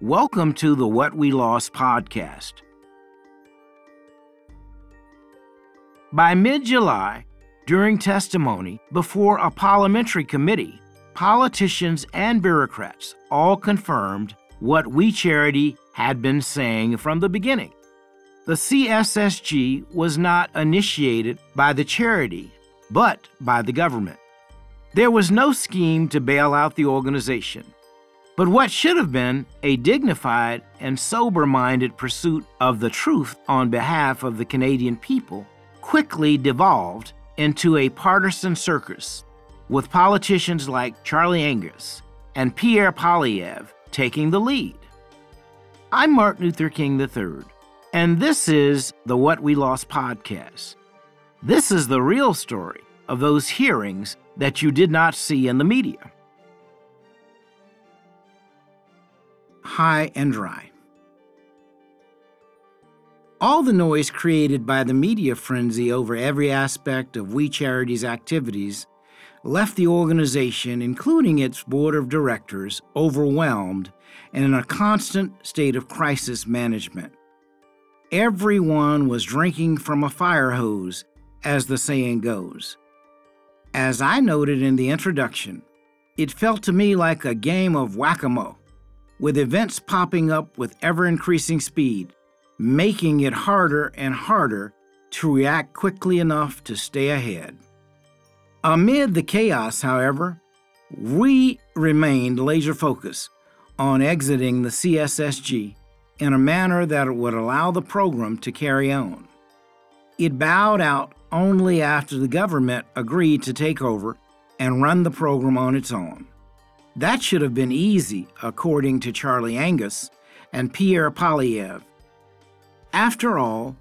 Welcome to the What We Lost podcast. By mid July, during testimony before a parliamentary committee, politicians and bureaucrats all confirmed what We Charity had been saying from the beginning. The CSSG was not initiated by the charity, but by the government. There was no scheme to bail out the organization. But what should have been a dignified and sober minded pursuit of the truth on behalf of the Canadian people quickly devolved into a partisan circus, with politicians like Charlie Angus and Pierre Poilievre taking the lead. I'm Martin Luther King III, and this is the What We Lost podcast. This is the real story of those hearings that you did not see in the media. High and dry. All the noise created by the media frenzy over every aspect of We Charity's activities left the organization, including its board of directors, overwhelmed and in a constant state of crisis management. Everyone was drinking from a fire hose, as the saying goes. As I noted in the introduction, it felt to me like a game of whack a mole with events popping up with ever increasing speed, making it harder and harder to react quickly enough to stay ahead. Amid the chaos, however, we remained laser focused on exiting the CSSG in a manner that would allow the program to carry on. It bowed out only after the government agreed to take over and run the program on its own. That should have been easy, according to Charlie Angus and Pierre Poilievre. After all,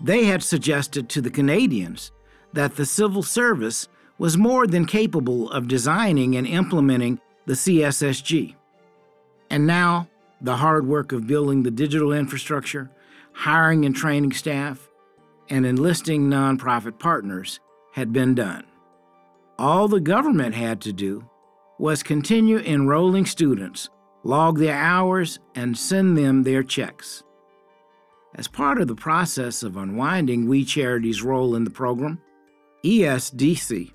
they had suggested to the Canadians that the civil service was more than capable of designing and implementing the CSSG. And now, the hard work of building the digital infrastructure, hiring and training staff, and enlisting nonprofit partners had been done. All the government had to do was continue enrolling students, log their hours, and send them their checks. As part of the process of unwinding We Charity's role in the program, ESDC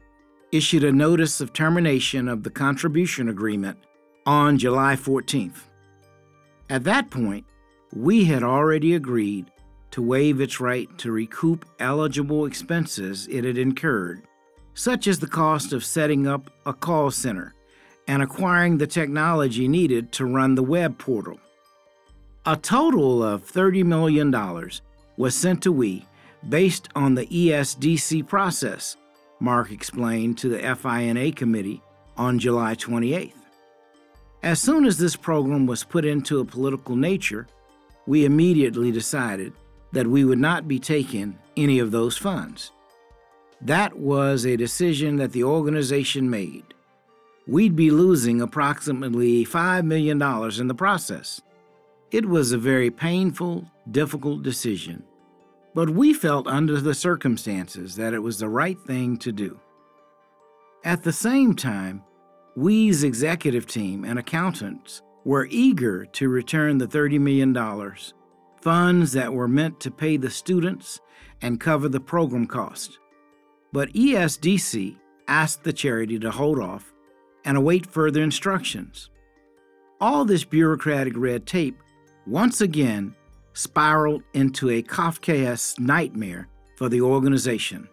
issued a notice of termination of the contribution agreement on July 14th. At that point, we had already agreed to waive its right to recoup eligible expenses it had incurred, such as the cost of setting up a call center and acquiring the technology needed to run the web portal. A total of $30 million was sent to We based on the ESDC process, Mark explained to the FINA committee on July 28th. As soon as this program was put into a political nature, we immediately decided that we would not be taking any of those funds. That was a decision that the organization made we'd be losing approximately $5 million in the process. It was a very painful, difficult decision, but we felt under the circumstances that it was the right thing to do. At the same time, We's executive team and accountants were eager to return the $30 million, funds that were meant to pay the students and cover the program cost. But ESDC asked the charity to hold off and await further instructions. All this bureaucratic red tape once again spiraled into a Kafkaesque nightmare for the organization.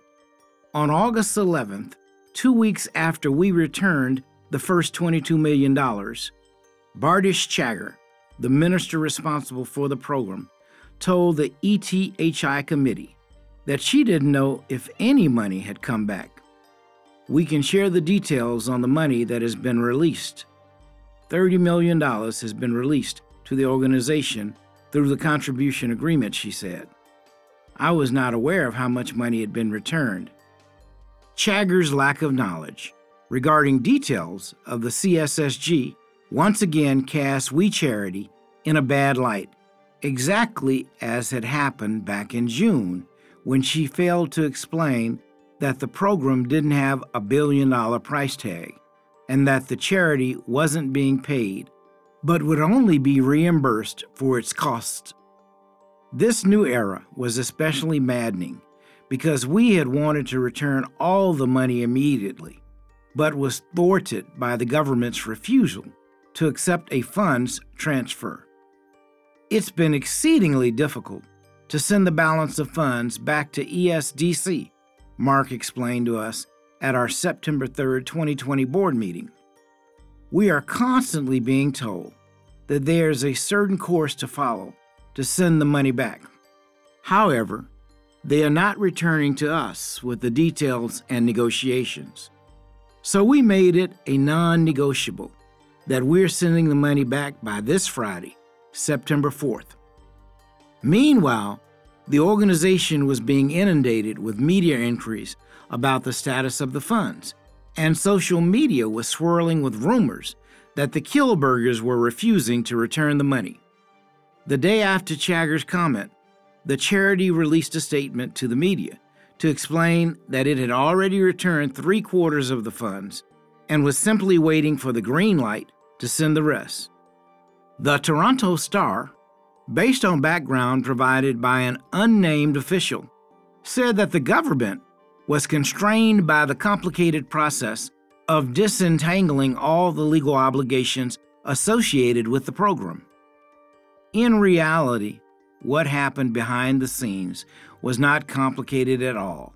On August 11th, two weeks after we returned the first $22 million, Bardish Chagger, the minister responsible for the program, told the ETHI committee that she didn't know if any money had come back we can share the details on the money that has been released. $30 million has been released to the organization through the contribution agreement, she said. I was not aware of how much money had been returned. Chagger's lack of knowledge regarding details of the CSSG once again cast We Charity in a bad light, exactly as had happened back in June when she failed to explain that the program didn't have a billion dollar price tag and that the charity wasn't being paid but would only be reimbursed for its costs. This new era was especially maddening because we had wanted to return all the money immediately, but was thwarted by the government's refusal to accept a funds transfer. It's been exceedingly difficult to send the balance of funds back to ESDC, Mark explained to us at our September 3, 2020 board meeting. We are constantly being told that there's a certain course to follow to send the money back. However, they are not returning to us with the details and negotiations. So we made it a non negotiable that we're sending the money back by this Friday, September 4th. Meanwhile, the organization was being inundated with media inquiries about the status of the funds, and social media was swirling with rumors that the Kielburgers were refusing to return the money. The day after Chagger's comment, the charity released a statement to the media to explain that it had already returned three quarters of the funds and was simply waiting for the green light to send the rest. The Toronto Star, based on background provided by an unnamed official, said that the government was constrained by the complicated process of disentangling all the legal obligations associated with the program. In reality, what happened behind the scenes was not complicated at all.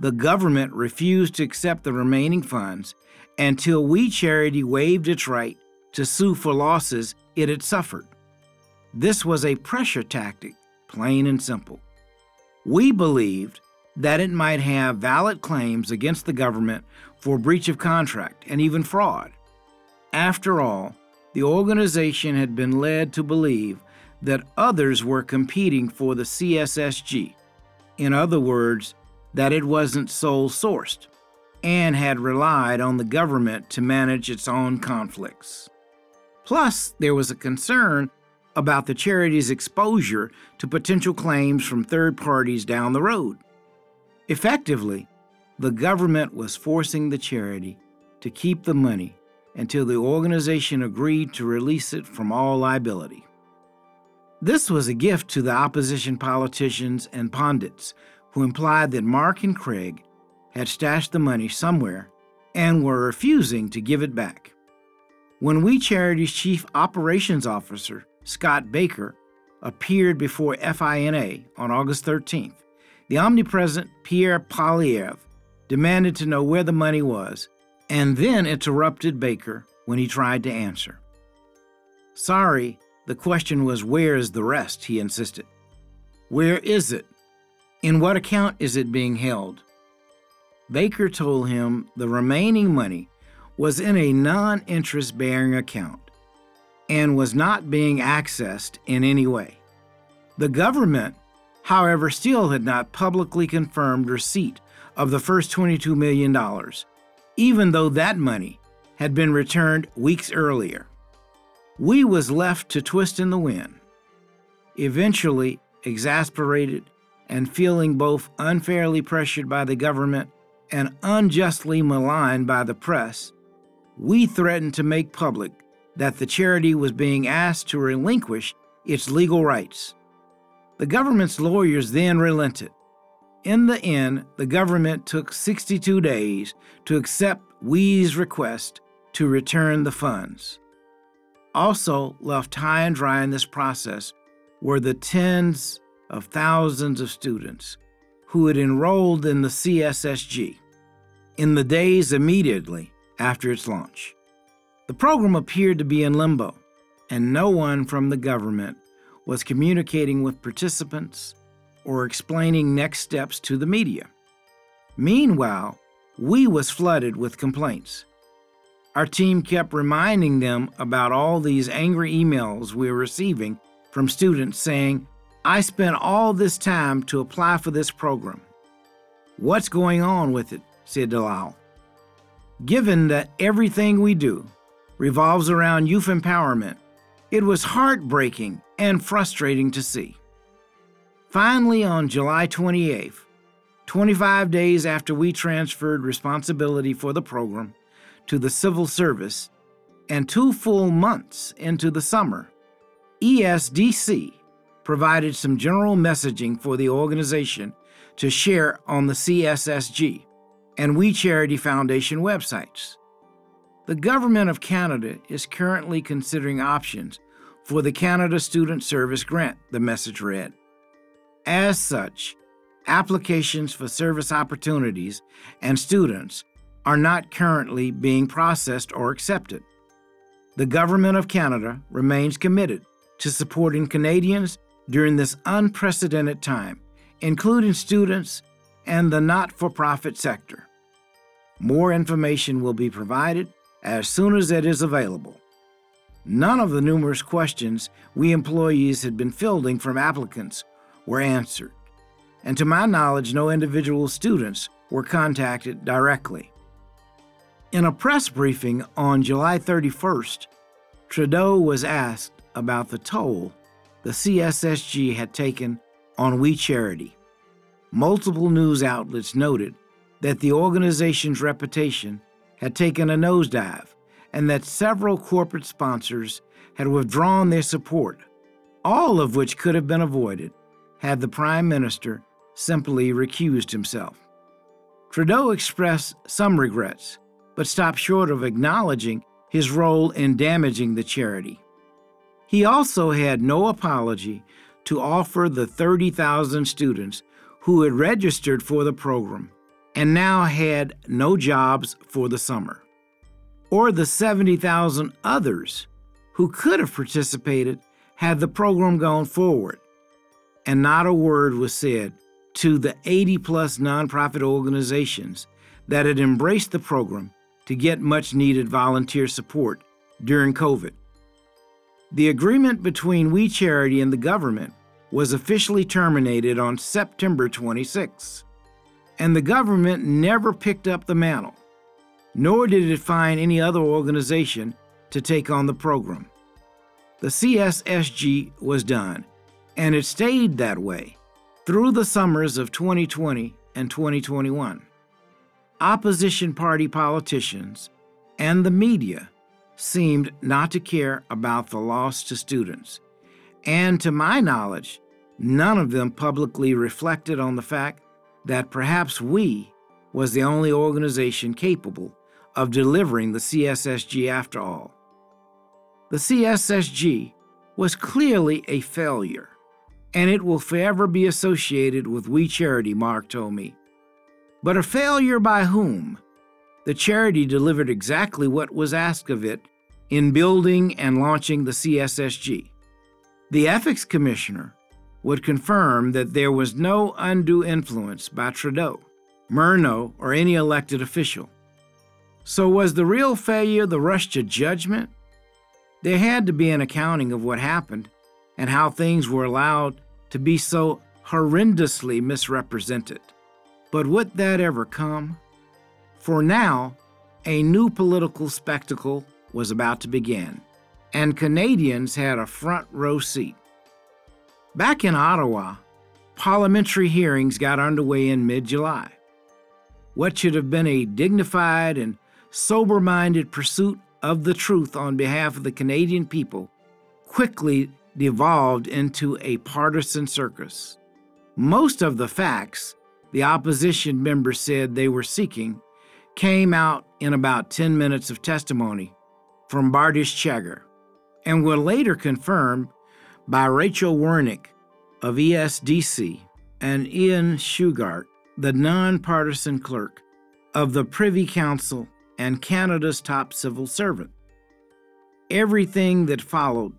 The government refused to accept the remaining funds until We Charity waived its right to sue for losses it had suffered. This was a pressure tactic, plain and simple. We believed that it might have valid claims against the government for breach of contract and even fraud. After all, the organization had been led to believe that others were competing for the CSSG. In other words, that it wasn't sole sourced and had relied on the government to manage its own conflicts. Plus, there was a concern about the charity's exposure to potential claims from third parties down the road. Effectively, the government was forcing the charity to keep the money until the organization agreed to release it from all liability. This was a gift to the opposition politicians and pundits who implied that Mark and Craig had stashed the money somewhere and were refusing to give it back. When We Charity's Chief Operations Officer, Scott Baker, appeared before FINA on August 13th, the omnipresent Pierre Poilievre demanded to know where the money was and then interrupted Baker when he tried to answer. Sorry, the question was, Where is the rest? he insisted. Where is it? In what account is it being held? Baker told him the remaining money was in a non interest bearing account and was not being accessed in any way. The government, however, still had not publicly confirmed receipt of the first $22 million, even though that money had been returned weeks earlier. We was left to twist in the wind. Eventually, exasperated and feeling both unfairly pressured by the government and unjustly maligned by the press, we threatened to make public that the charity was being asked to relinquish its legal rights. The government's lawyers then relented. In the end, the government took 62 days to accept We's request to return the funds. Also, left high and dry in this process were the tens of thousands of students who had enrolled in the CSSG in the days immediately after its launch. The program appeared to be in limbo, and no one from the government was communicating with participants or explaining next steps to the media. Meanwhile, we was flooded with complaints. Our team kept reminding them about all these angry emails we were receiving from students saying, I spent all this time to apply for this program. What's going on with it? said Dalal. Given that everything we do revolves around youth empowerment, it was heartbreaking and frustrating to see. Finally, on July 28th, 25 days after we transferred responsibility for the program to the civil service, and two full months into the summer, ESDC provided some general messaging for the organization to share on the CSSG and We Charity Foundation websites. The Government of Canada is currently considering options for the Canada Student Service Grant, the message read. As such, applications for service opportunities and students are not currently being processed or accepted. The Government of Canada remains committed to supporting Canadians during this unprecedented time, including students and the not for profit sector. More information will be provided as soon as it is available. None of the numerous questions we employees had been fielding from applicants were answered, and to my knowledge, no individual students were contacted directly. In a press briefing on July 31st, Trudeau was asked about the toll the CSSG had taken on We Charity. Multiple news outlets noted that the organization's reputation had taken a nosedive and that several corporate sponsors had withdrawn their support, all of which could have been avoided had the Prime Minister simply recused himself. Trudeau expressed some regrets, but stopped short of acknowledging his role in damaging the charity. He also had no apology to offer the 30,000 students who had registered for the program and now had no jobs for the summer, or the 70,000 others who could have participated had the program gone forward. And not a word was said to the 80 plus nonprofit organizations that had embraced the program to get much needed volunteer support during COVID. The agreement between We Charity and the government was officially terminated on September 26, and the government never picked up the mantle, nor did it find any other organization to take on the program. The CSSG was done, and it stayed that way through the summers of 2020 and 2021. Opposition party politicians and the media seemed not to care about the loss to students. And to my knowledge, none of them publicly reflected on the fact that perhaps we was the only organization capable of delivering the CSSG after all. The CSSG was clearly a failure, and it will forever be associated with We Charity, Mark told me. But a failure by whom? The charity delivered exactly what was asked of it in building and launching the CSSG. The Ethics Commissioner would confirm that there was no undue influence by Trudeau, Morneau, or any elected official. So, was the real failure the rush to judgment? There had to be an accounting of what happened and how things were allowed to be so horrendously misrepresented. But would that ever come? For now, a new political spectacle was about to begin, and Canadians had a front row seat. Back in Ottawa, parliamentary hearings got underway in mid July. What should have been a dignified and sober minded pursuit of the truth on behalf of the Canadian people quickly devolved into a partisan circus. Most of the facts the opposition members said they were seeking came out in about 10 minutes of testimony from Bardish Chagger and were later confirmed by Rachel Wernick of ESDC and Ian Shugart, the nonpartisan clerk of the Privy Council and Canada's top civil servant. Everything that followed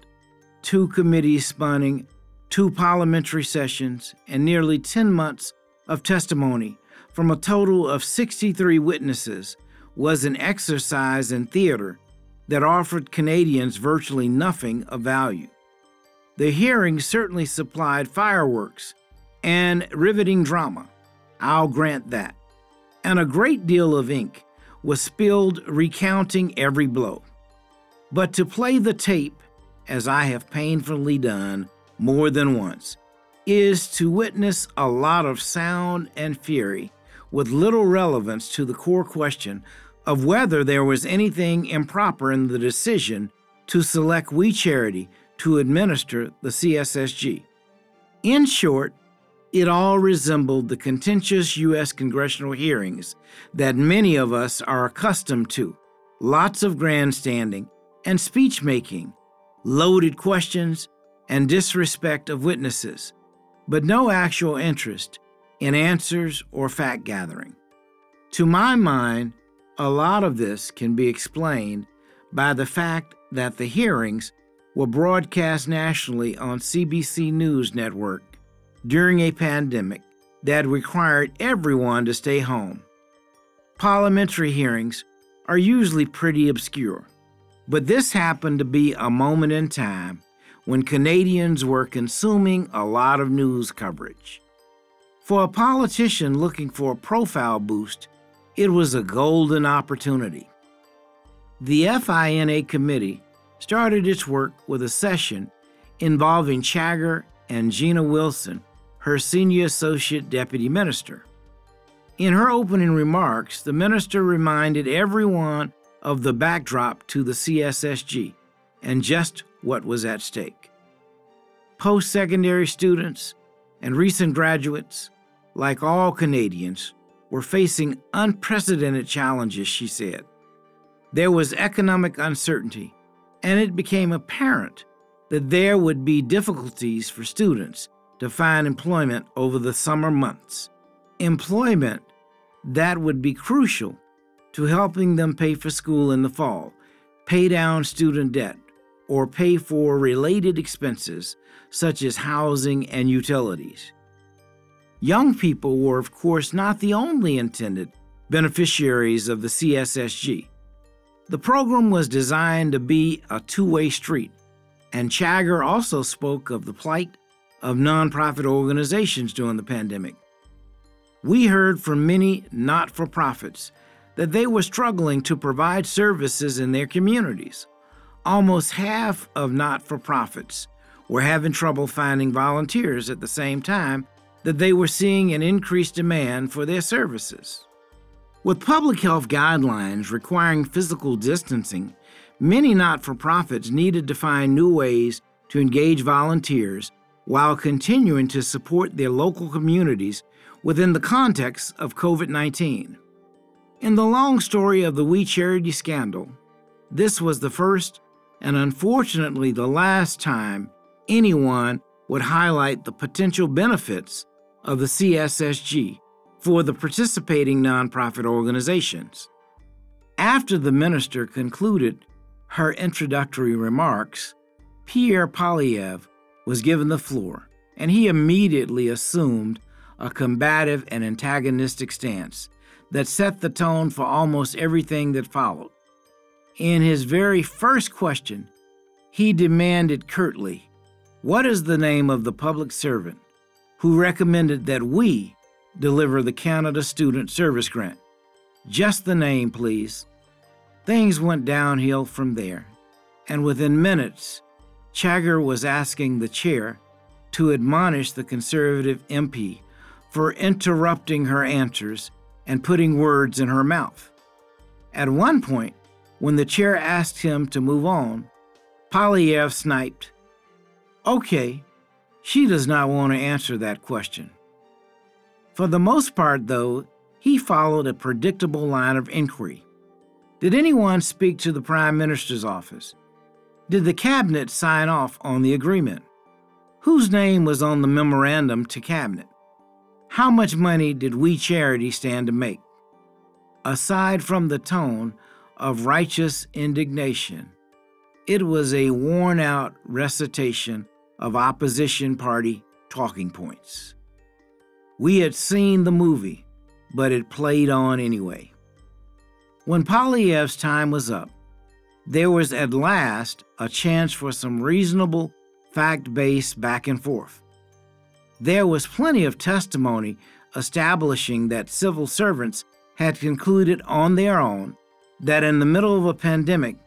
two committees spanning two parliamentary sessions and nearly 10 months of testimony from a total of 63 witnesses was an exercise in theater that offered Canadians virtually nothing of value. The hearing certainly supplied fireworks and riveting drama. I'll grant that. And a great deal of ink was spilled recounting every blow. But to play the tape, as I have painfully done more than once, is to witness a lot of sound and fury with little relevance to the core question of whether there was anything improper in the decision to select We Charity to administer the CSSG. In short, it all resembled the contentious U.S. congressional hearings that many of us are accustomed to lots of grandstanding and speech making, loaded questions, and disrespect of witnesses, but no actual interest in answers or fact gathering. To my mind, a lot of this can be explained by the fact that the hearings were broadcast nationally on CBC News Network during a pandemic that required everyone to stay home. Parliamentary hearings are usually pretty obscure, but this happened to be a moment in time when Canadians were consuming a lot of news coverage. For a politician looking for a profile boost, it was a golden opportunity. The FINA committee started its work with a session involving Chagger and Gina Wilson, her senior associate deputy minister. In her opening remarks, the minister reminded everyone of the backdrop to the CSSG and just what was at stake. Post secondary students and recent graduates, like all Canadians, were facing unprecedented challenges, she said. There was economic uncertainty, and it became apparent that there would be difficulties for students to find employment over the summer months. Employment that would be crucial to helping them pay for school in the fall, pay down student debt, or pay for related expenses such as housing and utilities. Young people were, of course, not the only intended beneficiaries of the CSSG. The program was designed to be a two way street, and Chagger also spoke of the plight of nonprofit organizations during the pandemic. We heard from many not for profits that they were struggling to provide services in their communities. Almost half of not for profits were having trouble finding volunteers at the same time that they were seeing an increased demand for their services. With public health guidelines requiring physical distancing, many not for profits needed to find new ways to engage volunteers while continuing to support their local communities within the context of COVID 19. In the long story of the We Charity scandal, this was the first and unfortunately the last time anyone would highlight the potential benefits of the CSSG for the participating nonprofit organizations. After the minister concluded her introductory remarks, Pierre Poilievre was given the floor, and he immediately assumed a combative and antagonistic stance that set the tone for almost everything that followed. In his very first question, he demanded curtly, What is the name of the public servant who recommended that we deliver the Canada Student Service Grant. Just the name, please. Things went downhill from there, and within minutes, Chagger was asking the chair to admonish the Conservative MP for interrupting her answers and putting words in her mouth. At one point, when the chair asked him to move on, Poilievre sniped, Okay, she does not want to answer that question. For the most part, though, he followed a predictable line of inquiry. Did anyone speak to the Prime Minister's office? Did the Cabinet sign off on the agreement? Whose name was on the memorandum to Cabinet? How much money did We Charity stand to make? Aside from the tone of righteous indignation, it was a worn out recitation of opposition party talking points. We had seen the movie, but it played on anyway. When Poilievre's time was up, there was at last a chance for some reasonable, fact based back and forth. There was plenty of testimony establishing that civil servants had concluded on their own that in the middle of a pandemic,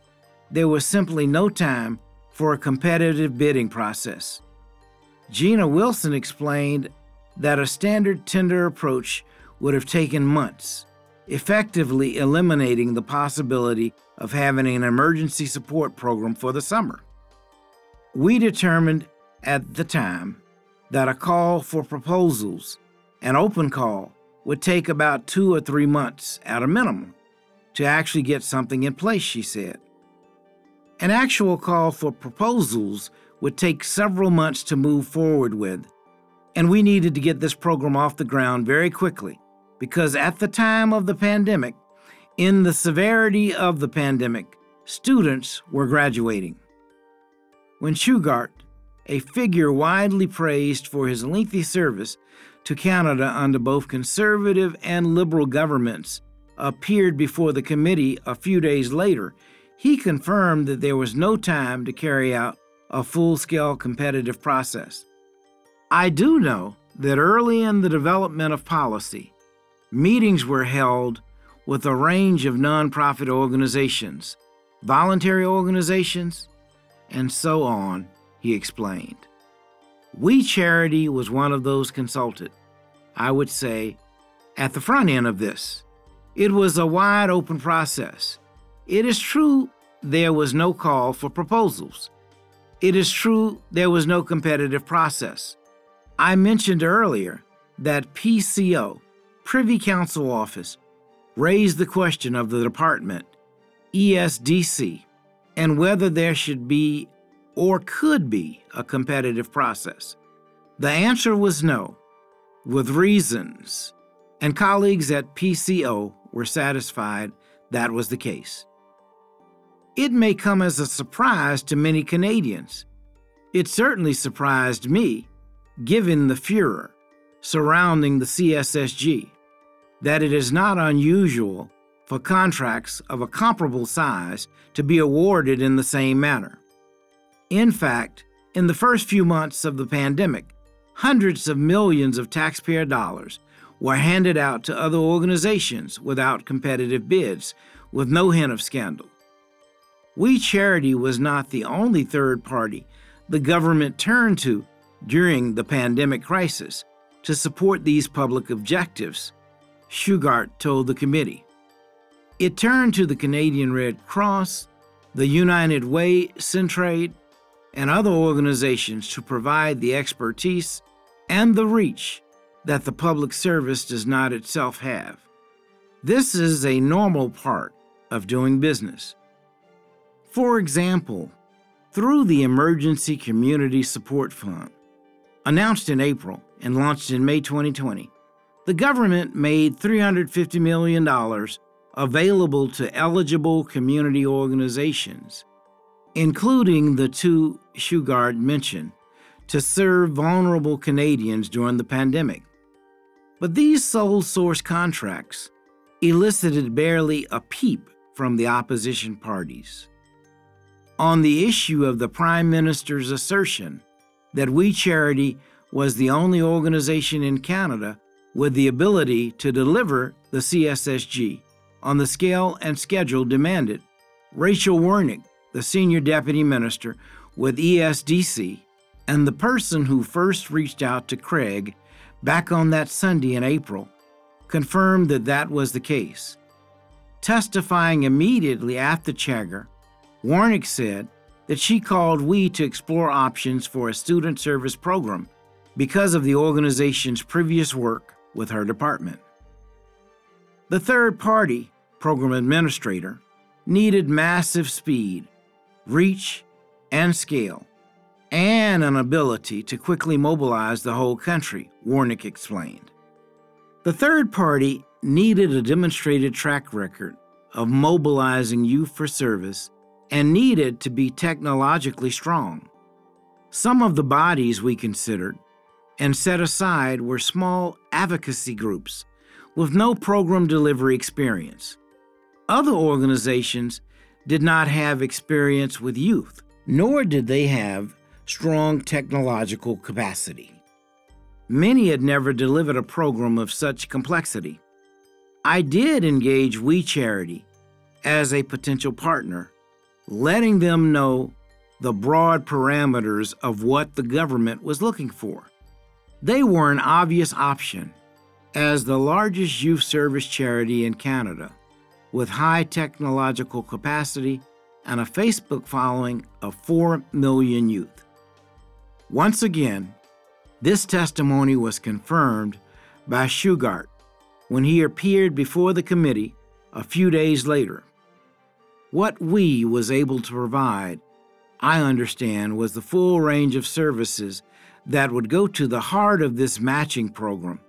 there was simply no time for a competitive bidding process. Gina Wilson explained that a standard tender approach would have taken months, effectively eliminating the possibility of having an emergency support program for the summer. We determined at the time that a call for proposals, an open call, would take about two or three months at a minimum to actually get something in place, she said. An actual call for proposals would take several months to move forward with, and we needed to get this program off the ground very quickly because at the time of the pandemic, in the severity of the pandemic, students were graduating. When Shugart, a figure widely praised for his lengthy service to Canada under both conservative and liberal governments, appeared before the committee a few days later, he confirmed that there was no time to carry out a full scale competitive process. I do know that early in the development of policy, meetings were held with a range of nonprofit organizations, voluntary organizations, and so on, he explained. We Charity was one of those consulted, I would say, at the front end of this. It was a wide open process. It is true there was no call for proposals. It is true there was no competitive process. I mentioned earlier that PCO, Privy Council Office, raised the question of the department, ESDC, and whether there should be or could be a competitive process. The answer was no, with reasons, and colleagues at PCO were satisfied that was the case. It may come as a surprise to many Canadians. It certainly surprised me, given the furor surrounding the CSSG, that it is not unusual for contracts of a comparable size to be awarded in the same manner. In fact, in the first few months of the pandemic, hundreds of millions of taxpayer dollars were handed out to other organizations without competitive bids, with no hint of scandal. We Charity was not the only third party the government turned to during the pandemic crisis to support these public objectives, Shugart told the committee. It turned to the Canadian Red Cross, the United Way Centraide, and other organizations to provide the expertise and the reach that the public service does not itself have. This is a normal part of doing business. For example, through the Emergency Community Support Fund, announced in April and launched in May 2020, the government made $350 million available to eligible community organizations, including the two Shugart mentioned, to serve vulnerable Canadians during the pandemic. But these sole source contracts elicited barely a peep from the opposition parties on the issue of the Prime Minister's assertion that We Charity was the only organization in Canada with the ability to deliver the CSSG on the scale and schedule demanded. Rachel Wernick, the Senior Deputy Minister with ESDC, and the person who first reached out to Craig back on that Sunday in April, confirmed that that was the case. Testifying immediately after Chagger, Wernick said that she called We to explore options for a student service program because of the organization's previous work with her department. The third party, program administrator, needed massive speed, reach, and scale, and an ability to quickly mobilize the whole country, Wernick explained. The third party needed a demonstrated track record of mobilizing youth for service and needed to be technologically strong. Some of the bodies we considered and set aside were small advocacy groups with no program delivery experience. Other organizations did not have experience with youth, nor did they have strong technological capacity. Many had never delivered a program of such complexity. I did engage We Charity as a potential partner letting them know the broad parameters of what the government was looking for. They were an obvious option, As the largest youth service charity in Canada, with high technological capacity and a Facebook following of 4 million youth. Once again, this testimony was confirmed by Shugart when he appeared before the committee a few days later. What we was able to provide, I understand, was the full range of services that would go to the heart of this matching program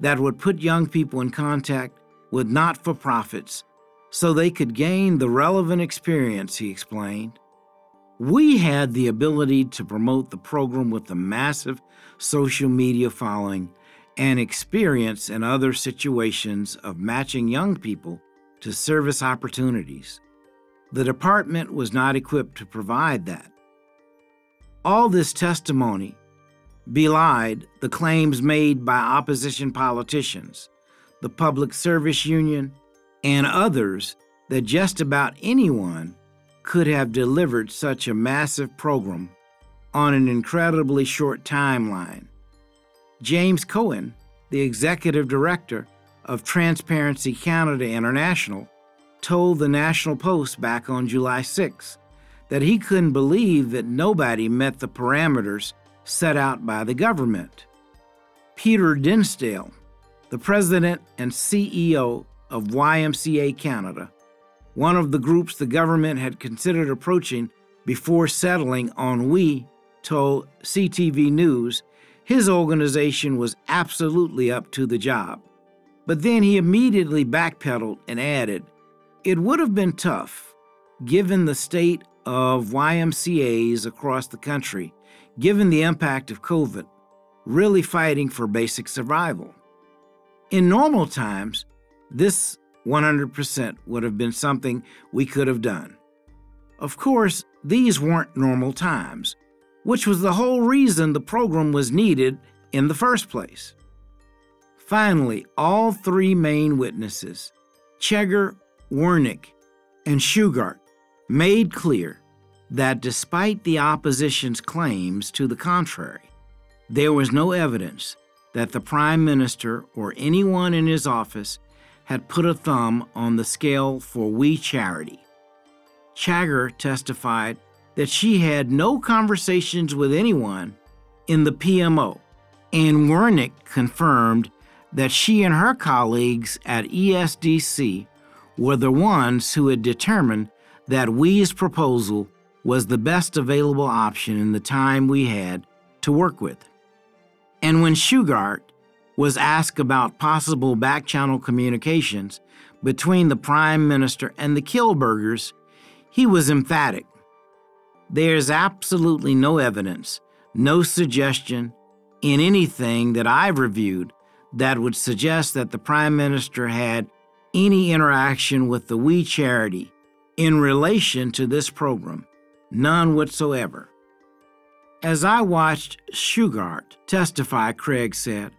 that would put young people in contact with not for profits so they could gain the relevant experience, he explained. We had the ability to promote the program with a massive social media following and experience in other situations of matching young people to service opportunities. The department was not equipped to provide that. All this testimony belied the claims made by opposition politicians, the Public Service Union, and others that just about anyone could have delivered such a massive program on an incredibly short timeline. James Cohen, the executive director of Transparency Canada International, told the National Post back on July 6 that he couldn't believe that nobody met the parameters set out by the government. Peter Dinsdale, the president and CEO of YMCA Canada, one of the groups the government had considered approaching before settling on We, told CTV News his organization was absolutely up to the job. But then he immediately backpedaled and added, It would have been tough, given the state of YMCAs across the country, given the impact of COVID, really fighting for basic survival. In normal times, this 100% would have been something we could have done. Of course, these weren't normal times, which was the whole reason the program was needed in the first place. Finally, all three main witnesses, Chagger, Wernick, and Shugart, made clear that despite the opposition's claims to the contrary, there was no evidence that the Prime Minister or anyone in his office had put a thumb on the scale for We Charity. Chagger testified that she had no conversations with anyone in the PMO, and Wernick confirmed that she and her colleagues at ESDC were the ones who had determined that We's proposal was the best available option in the time we had to work with. And when Shugart was asked about possible back channel communications between the Prime Minister and the Kielburgers, he was emphatic. There is absolutely no evidence, no suggestion in anything that I've reviewed that would suggest that the Prime Minister had any interaction with the We Charity in relation to this program. None whatsoever. As I watched Shugart testify, Craig said,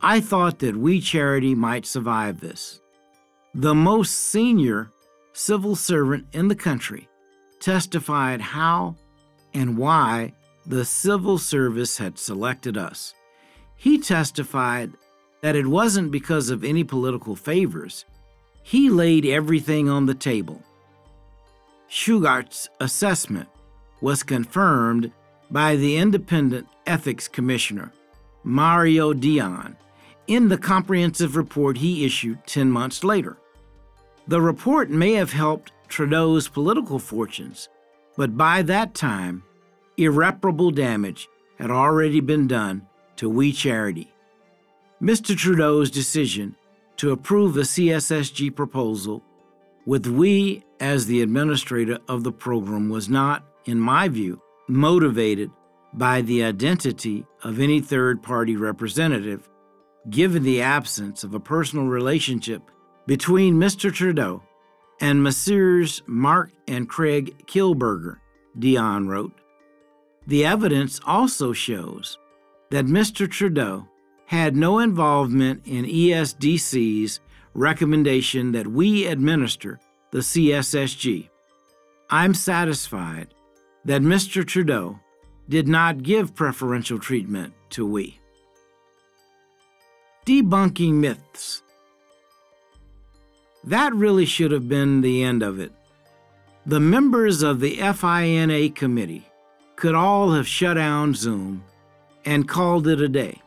I thought that We Charity might survive this. The most senior civil servant in the country testified how and why the civil service had selected us. He testified that it wasn't because of any political favors. He laid everything on the table. Shugart's assessment was confirmed by the independent ethics commissioner, Mario Dion, in the comprehensive report he issued 10 months later. The report may have helped Trudeau's political fortunes, but by that time, irreparable damage had already been done to We Charity. Mr. Trudeau's decision to approve the CSSG proposal with We as the administrator of the program was not, in my view, motivated by the identity of any third party representative given the absence of a personal relationship between Mr. Trudeau and Messrs. Mark and Craig Kielburger, Dion wrote. The evidence also shows that Mr. Trudeau had no involvement in ESDC's recommendation that we administer the CSSG. I'm satisfied that Mr. Trudeau did not give preferential treatment to we. debunking myths. That really should have been the end of it. The members of the FINA committee could all have shut down Zoom and called it a day.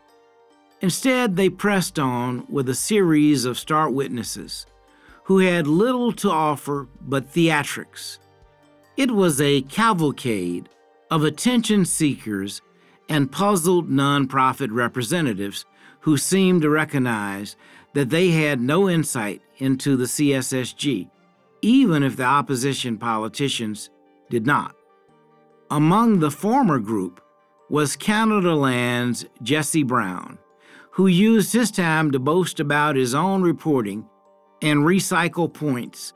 Instead, they pressed on with a series of star witnesses who had little to offer but theatrics. It was a cavalcade of attention seekers and puzzled nonprofit representatives who seemed to recognize that they had no insight into the CSSG, even if the opposition politicians did not. Among the former group was Canadaland's Jesse Brown, who used his time to boast about his own reporting and recycle points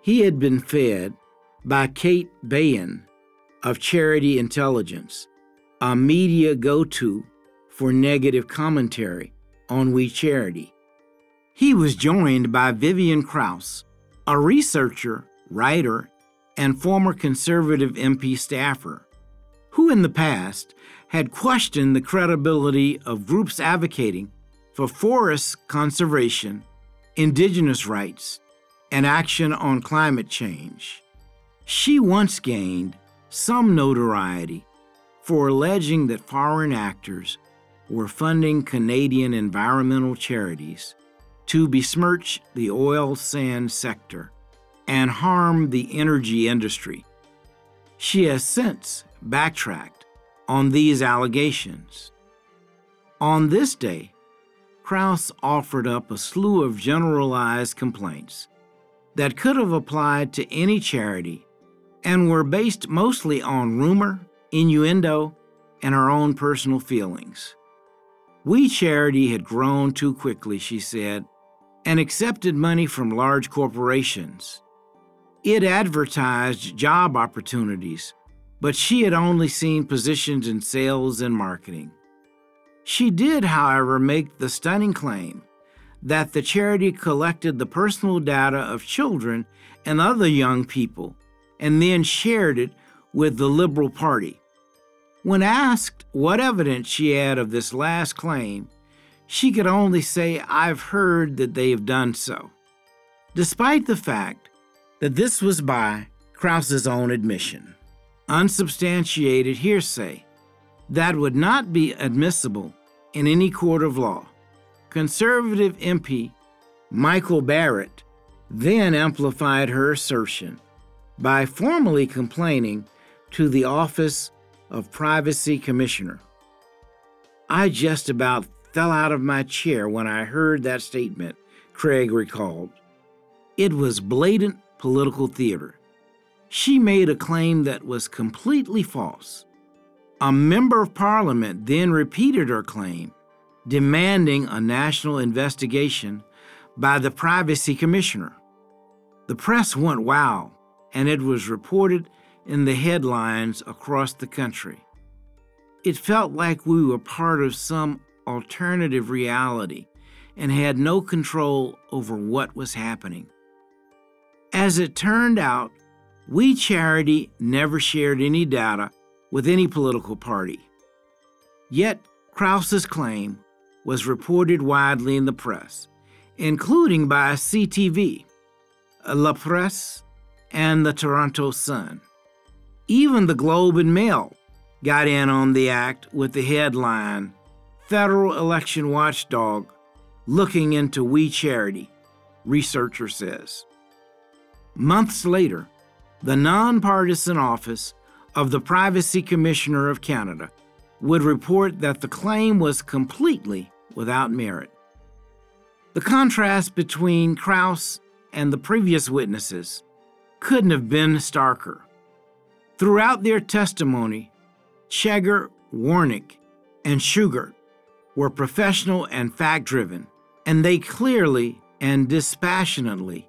he had been fed by Kate Bahen of Charity Intelligence, a media go to for negative commentary on We Charity. He was joined by Vivian Krause, a researcher, writer, and former conservative MP staffer, who in the past had questioned the credibility of groups advocating for forest conservation, indigenous rights, and action on climate change. She once gained some notoriety for alleging that foreign actors were funding Canadian environmental charities to besmirch the oil sand sector and harm the energy industry. She has since backtracked on these allegations. On this day, Krause offered up a slew of generalized complaints that could have applied to any charity and were based mostly on rumor, innuendo, and her own personal feelings. We Charity had grown too quickly, she said, and accepted money from large corporations. It advertised job opportunities, but she had only seen positions in sales and marketing. She did, however, make the stunning claim that the charity collected the personal data of children and other young people and then shared it with the Liberal Party. When asked what evidence she had of this last claim, she could only say, I've heard that they have done so, despite the fact that this was by Krause's own admission. Unsubstantiated hearsay that would not be admissible in any court of law. Conservative MP Michael Barrett then amplified her assertion by formally complaining to the Office of Privacy Commissioner. I just about fell out of my chair when I heard that statement, Craig recalled. It was blatant political theater. She made a claim that was completely false. A member of parliament then repeated her claim, demanding a national investigation by the privacy commissioner. The press went wild, and it was reported in the headlines across the country. It felt like we were part of some alternative reality and had no control over what was happening. As it turned out, We Charity never shared any data with any political party. Yet, Krause's claim was reported widely in the press, including by CTV, La Presse, and the Toronto Sun. Even the Globe and Mail got in on the act with the headline federal election watchdog looking into We Charity, researcher says. Months later, the nonpartisan office of the Privacy Commissioner of Canada would report that the claim was completely without merit. The contrast between Krause and the previous witnesses couldn't have been starker. Throughout their testimony, Chagger, Wernick, and Shugart were professional and fact driven, and they clearly and dispassionately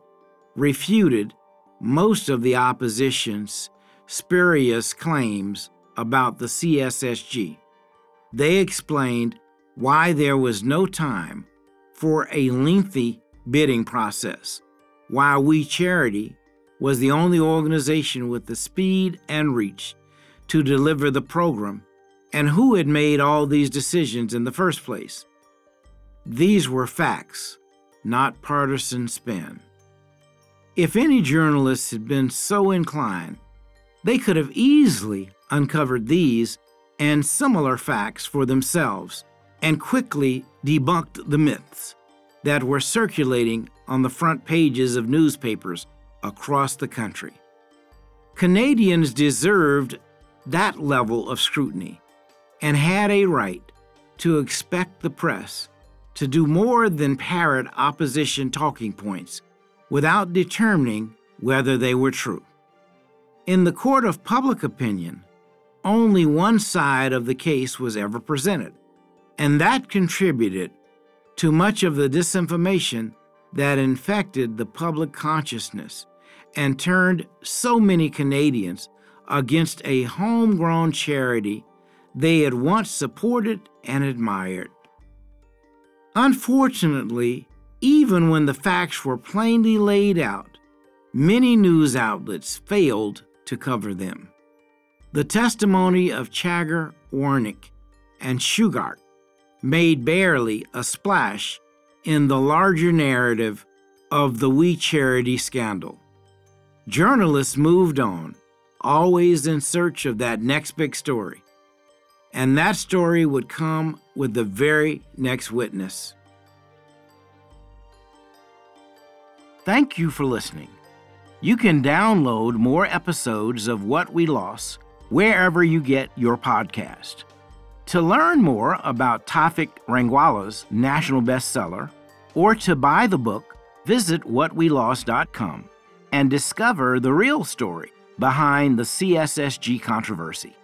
refuted most of the opposition's spurious claims about the CSSG. They explained why there was no time for a lengthy bidding process, why We Charity was the only organization with the speed and reach to deliver the program and who had made all these decisions in the first place. These were facts, not partisan spin. If any journalists had been so inclined, they could have easily uncovered these and similar facts for themselves and quickly debunked the myths that were circulating on the front pages of newspapers across the country. Canadians deserved that level of scrutiny and had a right to expect the press to do more than parrot opposition talking points without determining whether they were true. In the court of public opinion, only one side of the case was ever presented, and that contributed to much of the disinformation that infected the public consciousness and turned so many Canadians against a homegrown charity they had once supported and admired. Unfortunately, even when the facts were plainly laid out, many news outlets failed to cover them. The testimony of Chagger, Wernick, and Shugart made barely a splash in the larger narrative of the We Charity scandal. Journalists moved on, always in search of that next big story. And that story would come with the very next witness. Thank you for listening. You can download more episodes of What We Lost wherever you get your podcast. To learn more about Tafik Rangwala's national bestseller or to buy the book, visit whatwelost.com and discover the real story behind the CSSG controversy.